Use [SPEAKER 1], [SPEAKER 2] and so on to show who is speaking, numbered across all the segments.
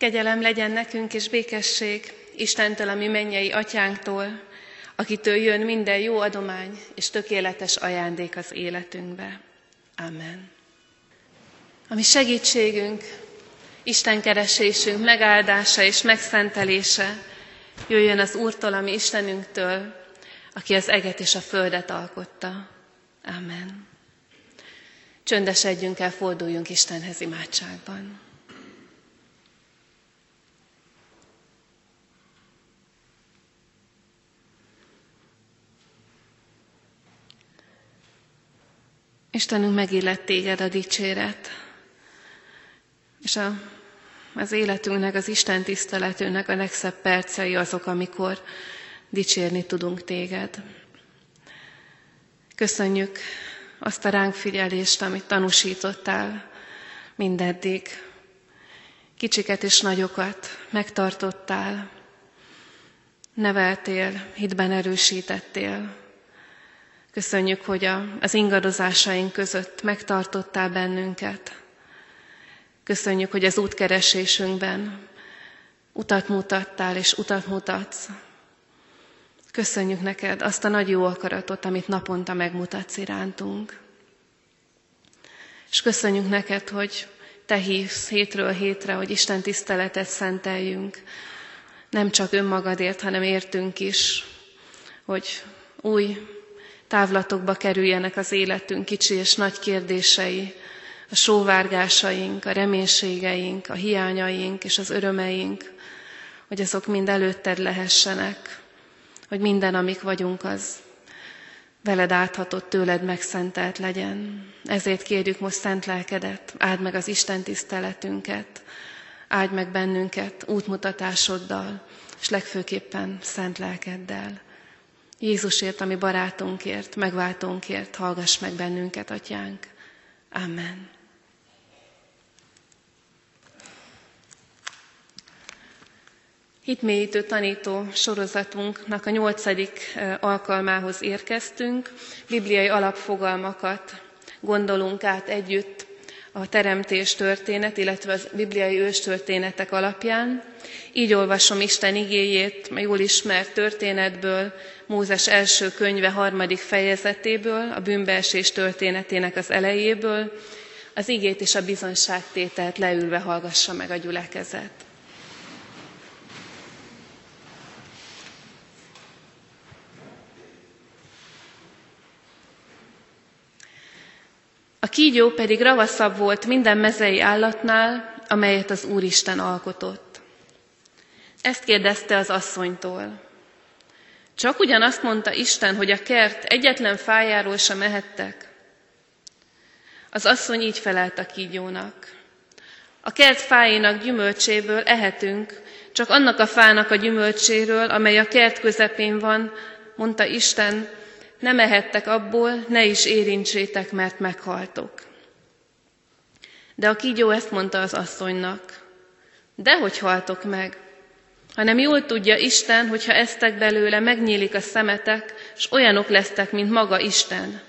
[SPEAKER 1] Kegyelem legyen nekünk és békesség Istentől, ami mennyei atyánktól, akitől jön minden jó adomány és tökéletes ajándék az életünkbe. Amen. Ami segítségünk, Isten keresésünk megáldása és megszentelése jöjjön az Úrtól, ami Istenünktől, aki az eget és a földet alkotta. Amen. Csöndesedjünk el, forduljunk Istenhez imádságban. Istenünk megillett téged a dicséret, és a, az életünknek, az Isten tiszteletünknek a legszebb percei azok, amikor dicsérni tudunk téged. Köszönjük azt a ránk figyelést, amit tanúsítottál mindeddig. Kicsiket és nagyokat megtartottál, neveltél, hitben erősítettél, Köszönjük, hogy a, az ingadozásaink között megtartottál bennünket. Köszönjük, hogy az útkeresésünkben utat mutattál és utat mutatsz. Köszönjük neked azt a nagy jó akaratot, amit naponta megmutatsz irántunk. És köszönjük neked, hogy te hívsz hétről hétre, hogy Isten tiszteletet szenteljünk. Nem csak önmagadért, hanem értünk is, hogy új távlatokba kerüljenek az életünk kicsi és nagy kérdései, a sóvárgásaink, a reménységeink, a hiányaink és az örömeink, hogy azok mind előtted lehessenek, hogy minden, amik vagyunk, az veled áthatott, tőled megszentelt legyen. Ezért kérjük most szent lelkedet, áld meg az Isten tiszteletünket, áld meg bennünket útmutatásoddal, és legfőképpen szent lelkeddel. Jézusért, ami barátunkért, megváltónkért, hallgass meg bennünket, Atyánk. Amen. Hitmélyítő tanító sorozatunknak a nyolcadik alkalmához érkeztünk. Bibliai alapfogalmakat gondolunk át együtt a teremtés történet, illetve a bibliai őstörténetek alapján. Így olvasom Isten igéjét, jól ismert történetből, Mózes első könyve harmadik fejezetéből, a bűnbeesés történetének az elejéből, az igét és a bizonságtételt leülve hallgassa meg a gyülekezet. A kígyó pedig ravaszabb volt minden mezei állatnál, amelyet az Úristen alkotott. Ezt kérdezte az asszonytól. Csak ugyan azt mondta Isten, hogy a kert egyetlen fájáról sem mehettek. Az asszony így felelt a kígyónak. A kert fáinak gyümölcséből ehetünk, csak annak a fának a gyümölcséről, amely a kert közepén van, mondta Isten, nem ehettek abból, ne is érintsétek, mert meghaltok. De a kígyó ezt mondta az asszonynak, dehogy haltok meg, hanem jól tudja Isten, hogyha eztek belőle, megnyílik a szemetek, és olyanok lesztek, mint maga Isten.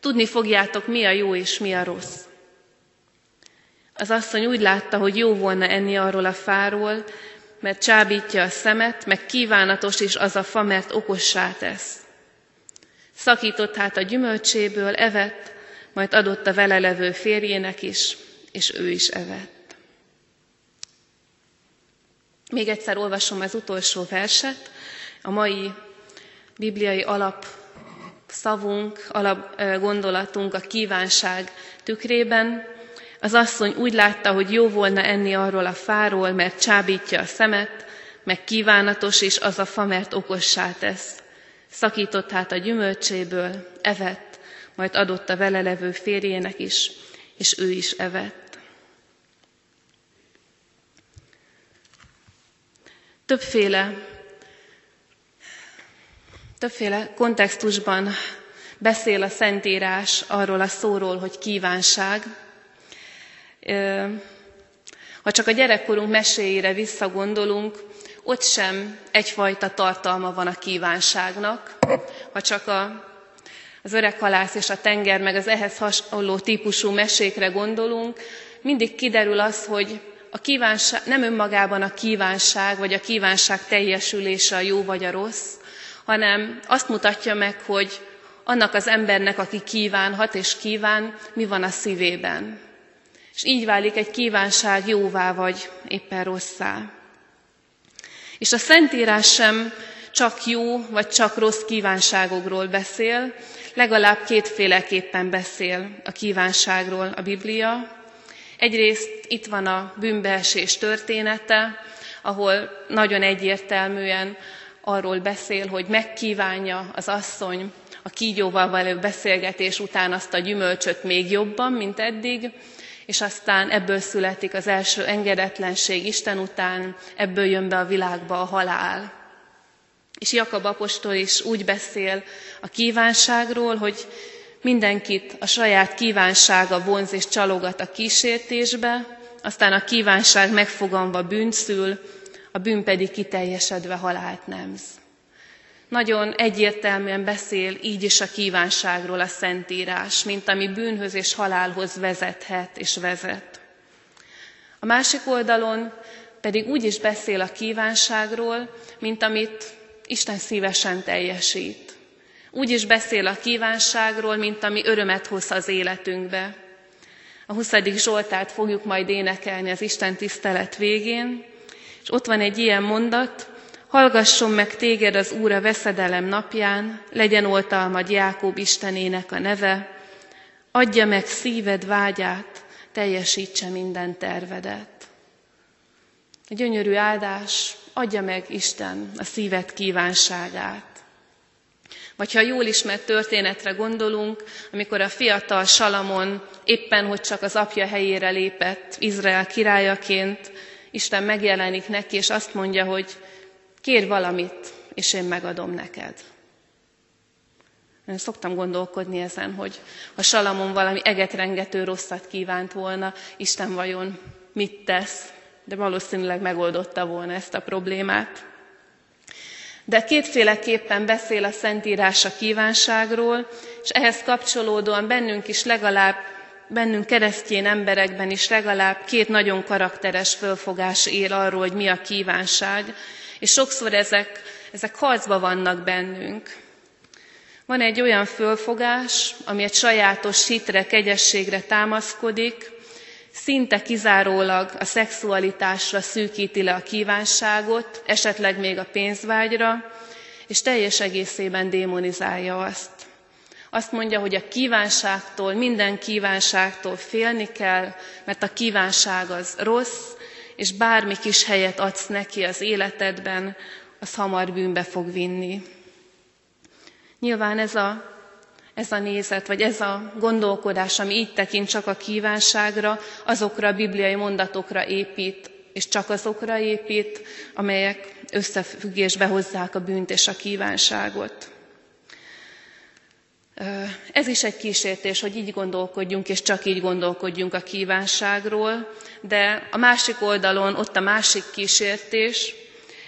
[SPEAKER 1] Tudni fogjátok, mi a jó és mi a rossz. Az asszony úgy látta, hogy jó volna enni arról a fáról, mert csábítja a szemet, meg kívánatos is az a fa, mert okossá tesz. Szakított hát a gyümölcséből, evett, majd adott a vele levő férjének is, és ő is evett. Még egyszer olvasom az utolsó verset, a mai bibliai alap szavunk, alap gondolatunk a kívánság tükrében. Az asszony úgy látta, hogy jó volna enni arról a fáról, mert csábítja a szemet, meg kívánatos is az a fa, mert okossá tesz. Szakított hát a gyümölcséből, evett, majd adott a vele levő férjének is, és ő is evett. Többféle, többféle kontextusban beszél a Szentírás arról a szóról, hogy kívánság. Ha csak a gyerekkorunk meséire visszagondolunk, ott sem egyfajta tartalma van a kívánságnak. Ha csak a, az öreg halász és a tenger, meg az ehhez hasonló típusú mesékre gondolunk, mindig kiderül az, hogy a kívánság, nem önmagában a kívánság, vagy a kívánság teljesülése a jó vagy a rossz, hanem azt mutatja meg, hogy annak az embernek, aki kívánhat és kíván, mi van a szívében. És így válik egy kívánság jóvá vagy éppen rosszá. És a Szentírás sem csak jó vagy csak rossz kívánságokról beszél, legalább kétféleképpen beszél a kívánságról a Biblia. Egyrészt itt van a bűnbeesés története, ahol nagyon egyértelműen arról beszél, hogy megkívánja az asszony a kígyóval való beszélgetés után azt a gyümölcsöt még jobban, mint eddig, és aztán ebből születik az első engedetlenség Isten után, ebből jön be a világba a halál. És Jakab apostol is úgy beszél a kívánságról, hogy mindenkit a saját kívánsága vonz és csalogat a kísértésbe, aztán a kívánság megfoganva bűnt szül, a bűn pedig kiteljesedve halált nemz. Nagyon egyértelműen beszél így is a kívánságról a Szentírás, mint ami bűnhöz és halálhoz vezethet és vezet. A másik oldalon pedig úgy is beszél a kívánságról, mint amit Isten szívesen teljesít. Úgy is beszél a kívánságról, mint ami örömet hoz az életünkbe. A 20. Zsoltát fogjuk majd énekelni az Isten tisztelet végén, és ott van egy ilyen mondat, Hallgasson meg téged az Úr a veszedelem napján, legyen oltalmad Jákob Istenének a neve, adja meg szíved vágyát, teljesítse minden tervedet. A gyönyörű áldás, adja meg Isten a szíved kívánságát. Vagy ha jól ismert történetre gondolunk, amikor a fiatal Salamon éppen, hogy csak az apja helyére lépett Izrael királyaként, Isten megjelenik neki, és azt mondja, hogy Kérj valamit, és én megadom neked. Én szoktam gondolkodni ezen, hogy ha Salamon valami egetrengető rosszat kívánt volna, Isten vajon mit tesz, de valószínűleg megoldotta volna ezt a problémát. De kétféleképpen beszél a Szentírás a kívánságról, és ehhez kapcsolódóan bennünk is legalább, bennünk keresztjén emberekben is legalább két nagyon karakteres fölfogás él arról, hogy mi a kívánság, és sokszor ezek, ezek harcba vannak bennünk. Van egy olyan fölfogás, ami egy sajátos hitre, kegyességre támaszkodik, szinte kizárólag a szexualitásra szűkíti le a kívánságot, esetleg még a pénzvágyra, és teljes egészében démonizálja azt. Azt mondja, hogy a kívánságtól, minden kívánságtól félni kell, mert a kívánság az rossz, és bármi kis helyet adsz neki az életedben, az hamar bűnbe fog vinni. Nyilván ez a, ez a nézet, vagy ez a gondolkodás, ami így tekint csak a kívánságra, azokra a bibliai mondatokra épít, és csak azokra épít, amelyek összefüggésbe hozzák a bűnt és a kívánságot. Ez is egy kísértés, hogy így gondolkodjunk, és csak így gondolkodjunk a kívánságról, de a másik oldalon ott a másik kísértés,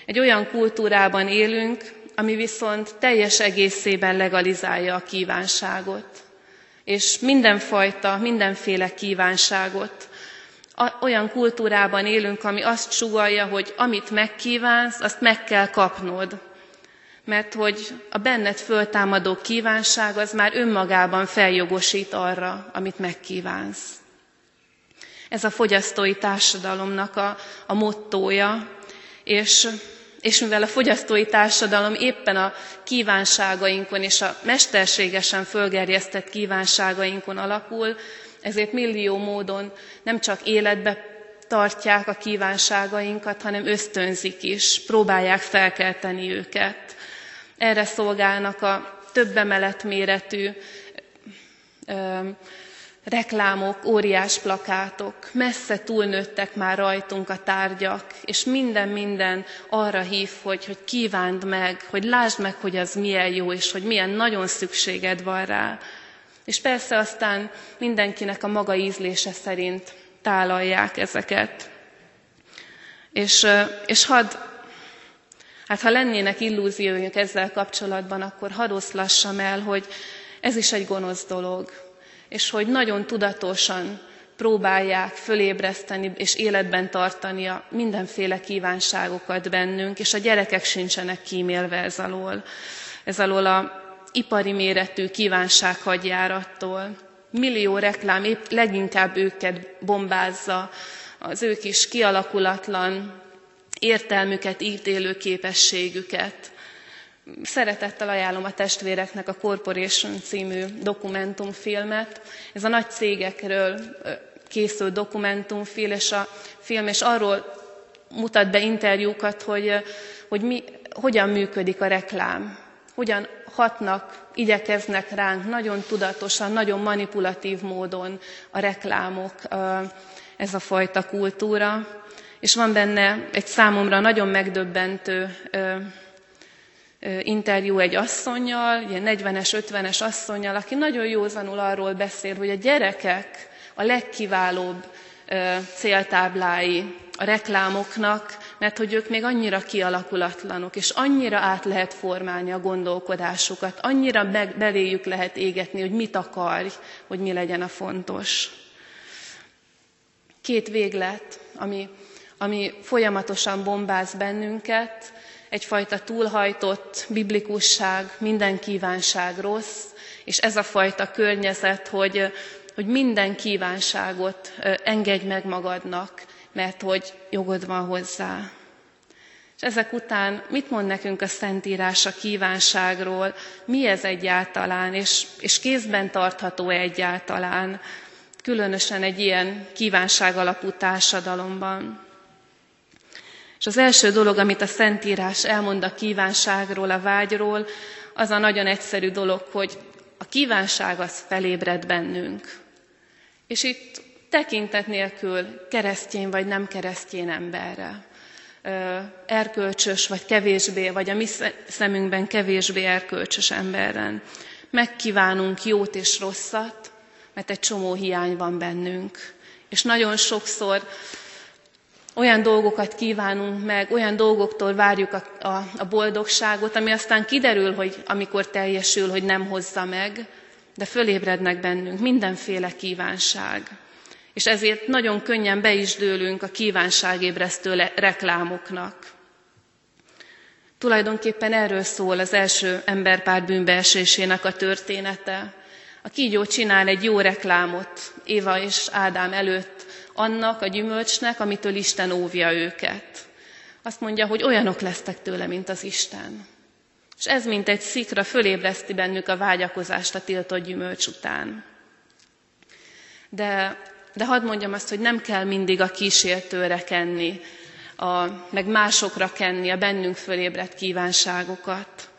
[SPEAKER 1] egy olyan kultúrában élünk, ami viszont teljes egészében legalizálja a kívánságot. És mindenfajta, mindenféle kívánságot. Olyan kultúrában élünk, ami azt sugalja, hogy amit megkívánsz, azt meg kell kapnod mert hogy a benned föltámadó kívánság az már önmagában feljogosít arra, amit megkívánsz. Ez a fogyasztói társadalomnak a, a mottója, és, és mivel a fogyasztói társadalom éppen a kívánságainkon és a mesterségesen fölgerjesztett kívánságainkon alapul, ezért millió módon nem csak életbe tartják a kívánságainkat, hanem ösztönzik is, próbálják felkelteni őket. Erre szolgálnak a több emelet méretű ö, reklámok, óriás plakátok, messze túlnőttek már rajtunk a tárgyak, és minden-minden arra hív, hogy, hogy kívánd meg, hogy lásd meg, hogy az milyen jó, és hogy milyen nagyon szükséged van rá. És persze aztán mindenkinek a maga ízlése szerint tálalják ezeket. És, és hadd Hát ha lennének illúzióink ezzel kapcsolatban, akkor hadd oszlassam el, hogy ez is egy gonosz dolog, és hogy nagyon tudatosan próbálják fölébreszteni és életben tartani a mindenféle kívánságokat bennünk, és a gyerekek sincsenek kímélve ez alól, ez alól a ipari méretű kívánsághadjárattól. Millió reklám épp leginkább őket bombázza, az ők is kialakulatlan értelmüket, ítélő képességüket. Szeretettel ajánlom a testvéreknek a Corporation című dokumentumfilmet. Ez a nagy cégekről készült dokumentumfilm, és a film, és arról mutat be interjúkat, hogy, hogy mi, hogyan működik a reklám, hogyan hatnak, igyekeznek ránk nagyon tudatosan, nagyon manipulatív módon a reklámok, ez a fajta kultúra. És van benne egy számomra nagyon megdöbbentő interjú egy asszonynal, ilyen 40-es, 50-es asszonynal, aki nagyon józanul arról beszél, hogy a gyerekek a legkiválóbb céltáblái a reklámoknak, mert hogy ők még annyira kialakulatlanok, és annyira át lehet formálni a gondolkodásukat, annyira beléjük lehet égetni, hogy mit akarj, hogy mi legyen a fontos. Két véglet, ami, ami folyamatosan bombáz bennünket, egyfajta túlhajtott biblikusság, minden kívánság rossz, és ez a fajta környezet, hogy, hogy minden kívánságot engedj meg magadnak, mert hogy jogod van hozzá. És ezek után mit mond nekünk a Szentírás a kívánságról, mi ez egyáltalán, és, és kézben tartható -e egyáltalán, különösen egy ilyen kívánság alapú társadalomban. És az első dolog, amit a Szentírás elmond a kívánságról, a vágyról, az a nagyon egyszerű dolog, hogy a kívánság az felébred bennünk. És itt tekintet nélkül keresztény vagy nem keresztény emberre, erkölcsös vagy kevésbé, vagy a mi szemünkben kevésbé erkölcsös emberren. Megkívánunk jót és rosszat, mert egy csomó hiány van bennünk. És nagyon sokszor olyan dolgokat kívánunk meg, olyan dolgoktól várjuk a, a, a boldogságot, ami aztán kiderül, hogy amikor teljesül, hogy nem hozza meg, de fölébrednek bennünk mindenféle kívánság. És ezért nagyon könnyen be is dőlünk a kívánságébresztő reklámoknak. Tulajdonképpen erről szól az első emberpár bűnbeesésének a története. A kígyó csinál egy jó reklámot Éva és Ádám előtt annak a gyümölcsnek, amitől Isten óvja őket. Azt mondja, hogy olyanok lesztek tőle, mint az Isten. És ez, mint egy szikra, fölébreszti bennük a vágyakozást a tiltott gyümölcs után. De, de hadd mondjam azt, hogy nem kell mindig a kísértőre kenni, a, meg másokra kenni a bennünk fölébredt kívánságokat.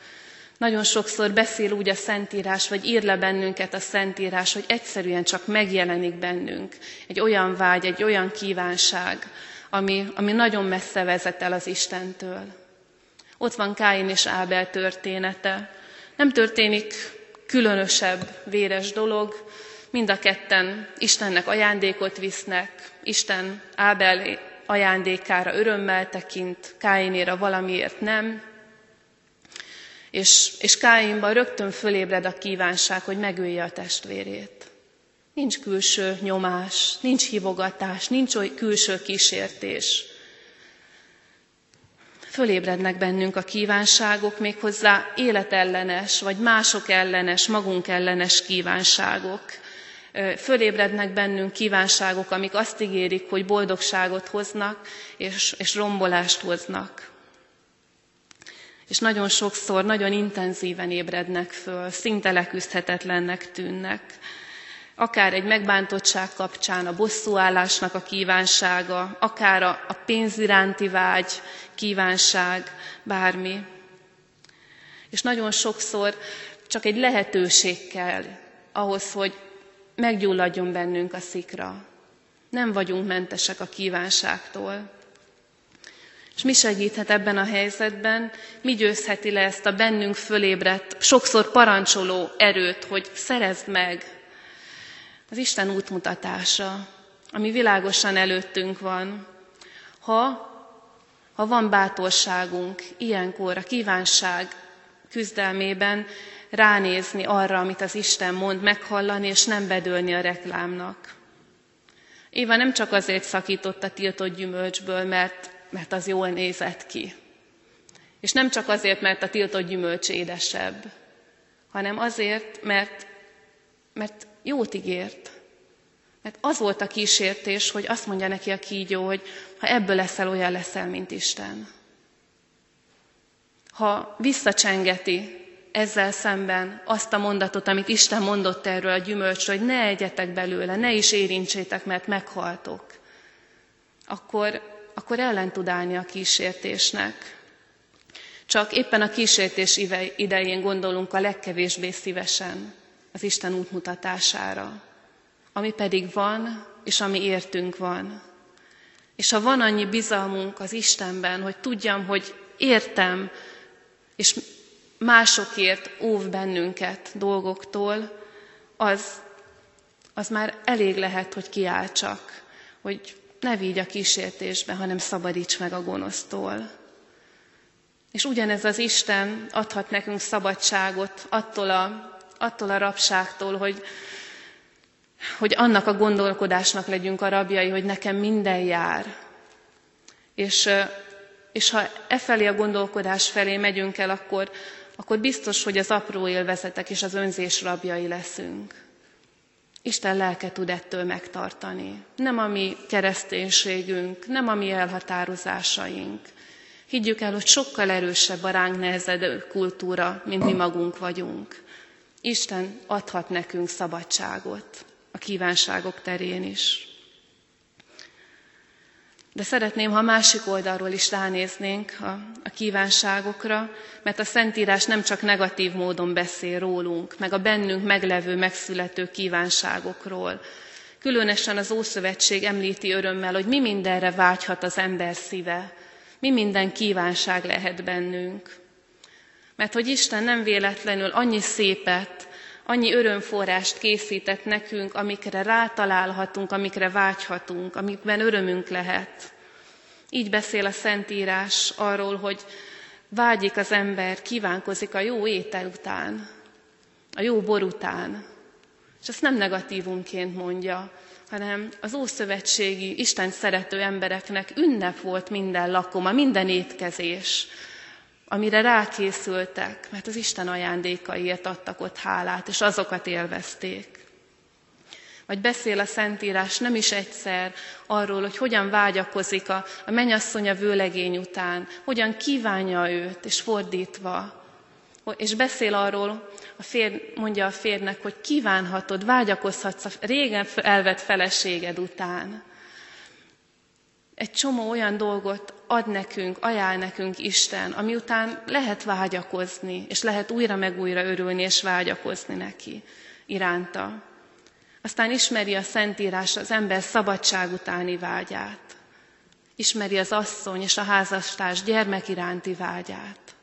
[SPEAKER 1] Nagyon sokszor beszél úgy a Szentírás, vagy ír le bennünket a Szentírás, hogy egyszerűen csak megjelenik bennünk egy olyan vágy, egy olyan kívánság, ami, ami nagyon messze vezet el az Istentől. Ott van Káin és Ábel története. Nem történik különösebb, véres dolog, mind a ketten Istennek ajándékot visznek, Isten Ábel ajándékára örömmel tekint, Káinéra valamiért nem, és, és Káinban rögtön fölébred a kívánság, hogy megölje a testvérét. Nincs külső nyomás, nincs hívogatás, nincs oly külső kísértés. Fölébrednek bennünk a kívánságok, méghozzá életellenes, vagy mások ellenes, magunk ellenes kívánságok. Fölébrednek bennünk kívánságok, amik azt ígérik, hogy boldogságot hoznak, és, és rombolást hoznak és nagyon sokszor nagyon intenzíven ébrednek föl, szinte leküzdhetetlennek tűnnek. Akár egy megbántottság kapcsán a bosszúállásnak a kívánsága, akár a, pénz iránti vágy, kívánság, bármi. És nagyon sokszor csak egy lehetőség kell ahhoz, hogy meggyulladjon bennünk a szikra. Nem vagyunk mentesek a kívánságtól. És mi segíthet ebben a helyzetben? Mi győzheti le ezt a bennünk fölébredt, sokszor parancsoló erőt, hogy szerezd meg? Az Isten útmutatása, ami világosan előttünk van. Ha, ha van bátorságunk ilyenkor a kívánság küzdelmében ránézni arra, amit az Isten mond, meghallani, és nem bedőlni a reklámnak. Éva nem csak azért szakított a tiltott gyümölcsből, mert, mert az jól nézett ki. És nem csak azért, mert a tiltott gyümölcs édesebb, hanem azért, mert, mert jót ígért. Mert az volt a kísértés, hogy azt mondja neki a kígyó, hogy ha ebből leszel, olyan leszel, mint Isten. Ha visszacsengeti ezzel szemben azt a mondatot, amit Isten mondott erről a gyümölcsről, hogy ne egyetek belőle, ne is érintsétek, mert meghaltok, akkor, akkor ellen tud állni a kísértésnek. Csak éppen a kísértés idején gondolunk a legkevésbé szívesen az Isten útmutatására, ami pedig van, és ami értünk van. És ha van annyi bizalmunk az Istenben, hogy tudjam, hogy értem, és másokért óv bennünket dolgoktól, az, az már elég lehet, hogy kiáltsak, hogy ne vigy a kísértésbe, hanem szabadíts meg a gonosztól. És ugyanez az Isten adhat nekünk szabadságot attól a, attól a rabságtól, hogy, hogy annak a gondolkodásnak legyünk a rabjai, hogy nekem minden jár. És, és ha e felé a gondolkodás felé megyünk el, akkor, akkor biztos, hogy az apró élvezetek és az önzés rabjai leszünk. Isten lelke tud ettől megtartani. Nem a mi kereszténységünk, nem a mi elhatározásaink. Higgyük el, hogy sokkal erősebb a ránk nehezedő kultúra, mint mi magunk vagyunk. Isten adhat nekünk szabadságot a kívánságok terén is. De szeretném, ha másik oldalról is ránéznénk a, a kívánságokra, mert a Szentírás nem csak negatív módon beszél rólunk, meg a bennünk meglevő, megszülető kívánságokról. Különösen az Ószövetség említi örömmel, hogy mi mindenre vágyhat az ember szíve, mi minden kívánság lehet bennünk. Mert hogy Isten nem véletlenül annyi szépet, annyi örömforrást készített nekünk, amikre rátalálhatunk, amikre vágyhatunk, amikben örömünk lehet. Így beszél a Szentírás arról, hogy vágyik az ember, kívánkozik a jó étel után, a jó bor után. És ezt nem negatívunként mondja, hanem az ószövetségi, Isten szerető embereknek ünnep volt minden lakoma, minden étkezés, amire rákészültek, mert az Isten ajándékaiért adtak ott hálát, és azokat élvezték. Vagy beszél a Szentírás nem is egyszer arról, hogy hogyan vágyakozik a, a mennyasszony a vőlegény után, hogyan kívánja őt, és fordítva. És beszél arról, a fér, mondja a férnek, hogy kívánhatod, vágyakozhatsz a régen elvett feleséged után egy csomó olyan dolgot ad nekünk, ajánl nekünk Isten, ami után lehet vágyakozni, és lehet újra meg újra örülni, és vágyakozni neki iránta. Aztán ismeri a Szentírás az ember szabadság utáni vágyát. Ismeri az asszony és a házastárs gyermek iránti vágyát.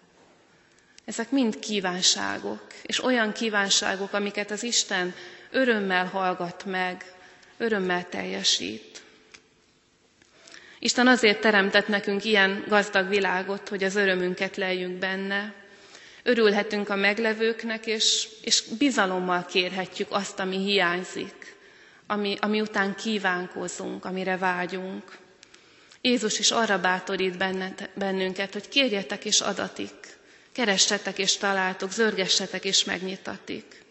[SPEAKER 1] Ezek mind kívánságok, és olyan kívánságok, amiket az Isten örömmel hallgat meg, örömmel teljesít. Isten azért teremtett nekünk ilyen gazdag világot, hogy az örömünket leljünk benne. Örülhetünk a meglevőknek, és, és bizalommal kérhetjük azt, ami hiányzik, ami, ami után kívánkozunk, amire vágyunk. Jézus is arra bátorít bennünket, hogy kérjetek és adatik, keressetek és találtok, zörgessetek és megnyitatik.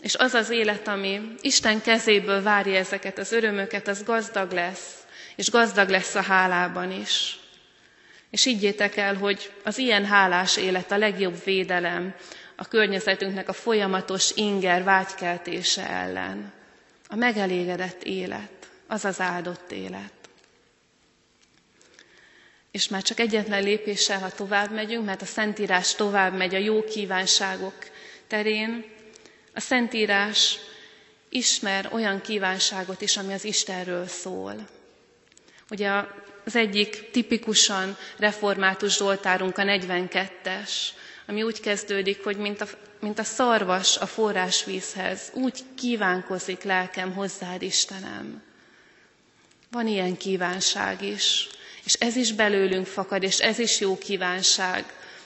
[SPEAKER 1] És az az élet, ami Isten kezéből várja ezeket az örömöket, az gazdag lesz, és gazdag lesz a hálában is. És higgyétek el, hogy az ilyen hálás élet a legjobb védelem a környezetünknek a folyamatos inger vágykeltése ellen. A megelégedett élet, az az áldott élet. És már csak egyetlen lépéssel, ha tovább megyünk, mert a Szentírás tovább megy a jó kívánságok terén, a Szentírás ismer olyan kívánságot is, ami az Istenről szól. Ugye az egyik tipikusan református Zsoltárunk a 42-es, ami úgy kezdődik, hogy mint a, mint a szarvas a forrásvízhez, úgy kívánkozik lelkem hozzád, Istenem. Van ilyen kívánság is, és ez is belőlünk fakad, és ez is jó kívánság,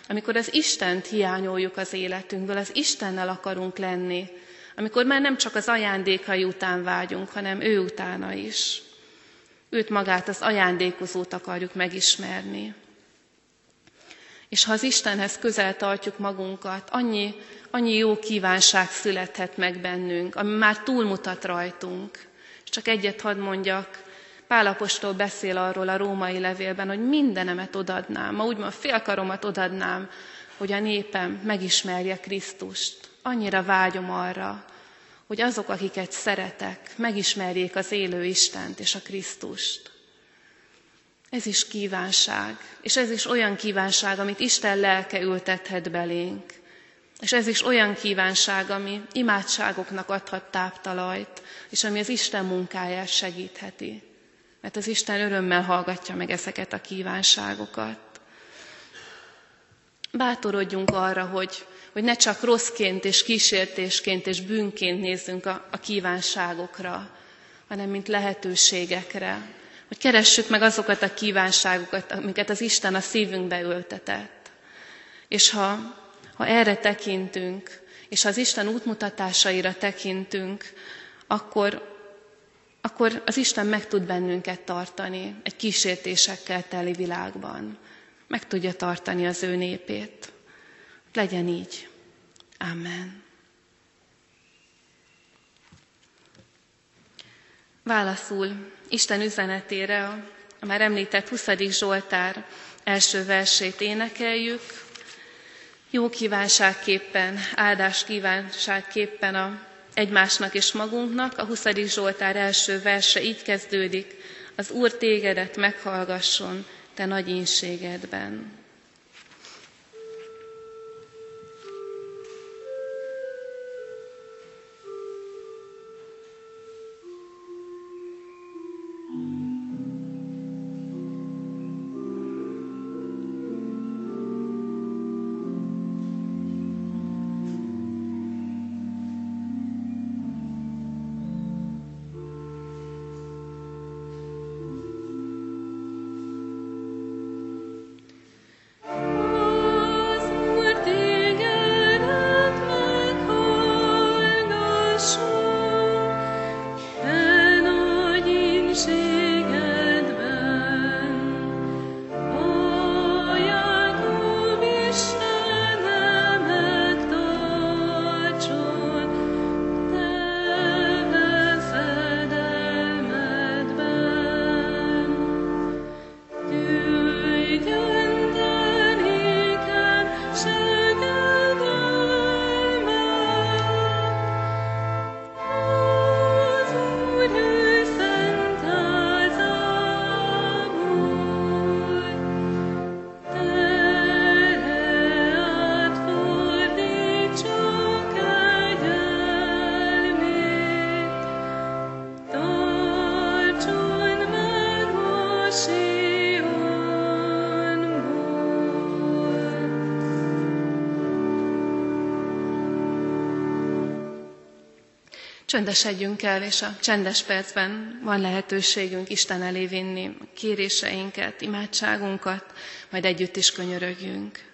[SPEAKER 1] amikor az Istent hiányoljuk az életünkből, az Istennel akarunk lenni, amikor már nem csak az ajándékai után vágyunk, hanem ő utána is. Őt magát, az ajándékozót akarjuk megismerni. És ha az Istenhez közel tartjuk magunkat, annyi, annyi jó kívánság születhet meg bennünk, ami már túlmutat rajtunk. És csak egyet hadd mondjak, Pálapostól beszél arról a római levélben, hogy mindenemet odadnám, ma úgymond félkaromat odadnám, hogy a népem megismerje Krisztust. Annyira vágyom arra, hogy azok, akiket szeretek, megismerjék az élő Istent és a Krisztust. Ez is kívánság, és ez is olyan kívánság, amit Isten lelke ültethet belénk. És ez is olyan kívánság, ami imádságoknak adhat táptalajt, és ami az Isten munkáját segítheti. Mert az Isten örömmel hallgatja meg ezeket a kívánságokat. Bátorodjunk arra, hogy, hogy ne csak rosszként és kísértésként és bűnként nézzünk a, a kívánságokra, hanem mint lehetőségekre, hogy keressük meg azokat a kívánságokat, amiket az Isten a szívünkbe ültetett. És ha, ha erre tekintünk, és ha az Isten útmutatásaira tekintünk, akkor, akkor az Isten meg tud bennünket tartani egy kísértésekkel teli világban. Meg tudja tartani az ő népét. Legyen így. Amen. Válaszul Isten üzenetére a, már említett 20. Zsoltár első versét énekeljük. Jó kívánságképpen, áldás kívánságképpen a egymásnak és magunknak. A 20. Zsoltár első verse így kezdődik. Az Úr tégedet meghallgasson, te nagy ínségedben. Csöndesedjünk el, és a csendes percben van lehetőségünk Isten elé vinni kéréseinket, imádságunkat, majd együtt is könyörögjünk.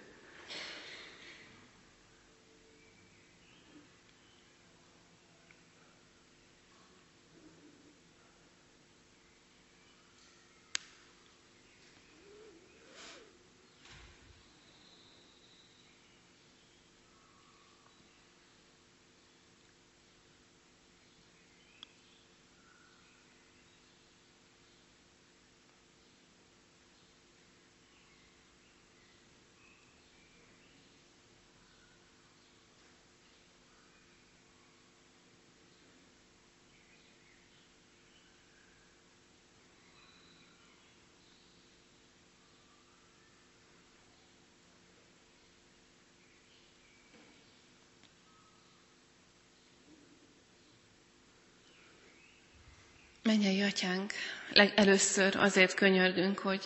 [SPEAKER 1] Mennyei atyánk, először azért könyörgünk, hogy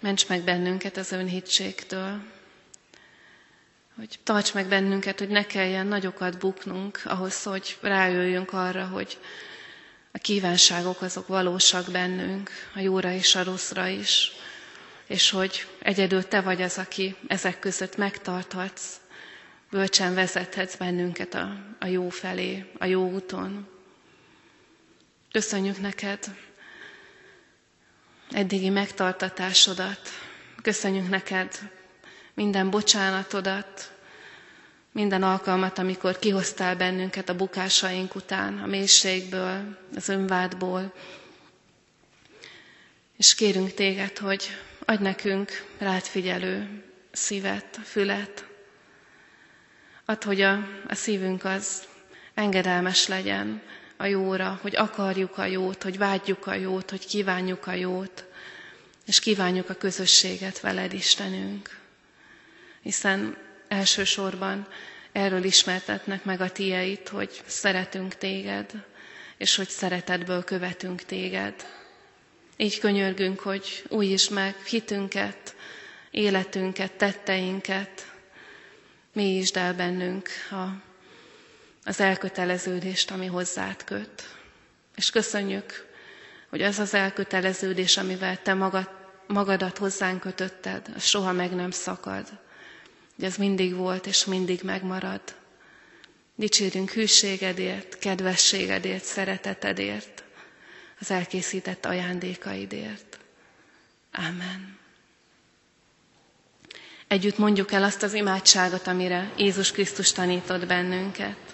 [SPEAKER 1] ments meg bennünket az önhitségtől, hogy tarts meg bennünket, hogy ne kelljen nagyokat buknunk ahhoz, hogy rájöjjünk arra, hogy a kívánságok azok valósak bennünk, a jóra és a rosszra is, és hogy egyedül te vagy az, aki ezek között megtarthatsz, bölcsen vezethetsz bennünket a, a jó felé, a jó úton. Köszönjük neked eddigi megtartatásodat, köszönjük neked minden bocsánatodat, minden alkalmat, amikor kihoztál bennünket a bukásaink után, a mélységből, az önvádból. És kérünk téged, hogy adj nekünk rád figyelő szívet, fület. Add, hogy a, a szívünk az engedelmes legyen a jóra, hogy akarjuk a jót, hogy vágyjuk a jót, hogy kívánjuk a jót, és kívánjuk a közösséget veled, Istenünk. Hiszen elsősorban erről ismertetnek meg a tieit, hogy szeretünk téged, és hogy szeretetből követünk téged. Így könyörgünk, hogy is meg hitünket, életünket, tetteinket, mélyítsd el bennünk a, az elköteleződést, ami hozzád köt. És köszönjük, hogy az az elköteleződés, amivel te magad, magadat hozzánk kötötted, az soha meg nem szakad. Hogy ez mindig volt, és mindig megmarad. Dicsérünk hűségedért, kedvességedért, szeretetedért, az elkészített ajándékaidért. Amen. Együtt mondjuk el azt az imádságot, amire Jézus Krisztus tanított bennünket.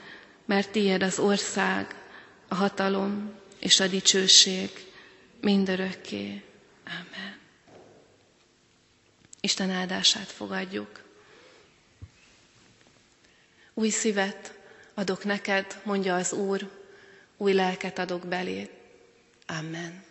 [SPEAKER 1] mert tiéd az ország, a hatalom és a dicsőség mindörökké. Amen. Isten áldását fogadjuk. Új szívet adok neked, mondja az Úr, új lelket adok belé. Amen.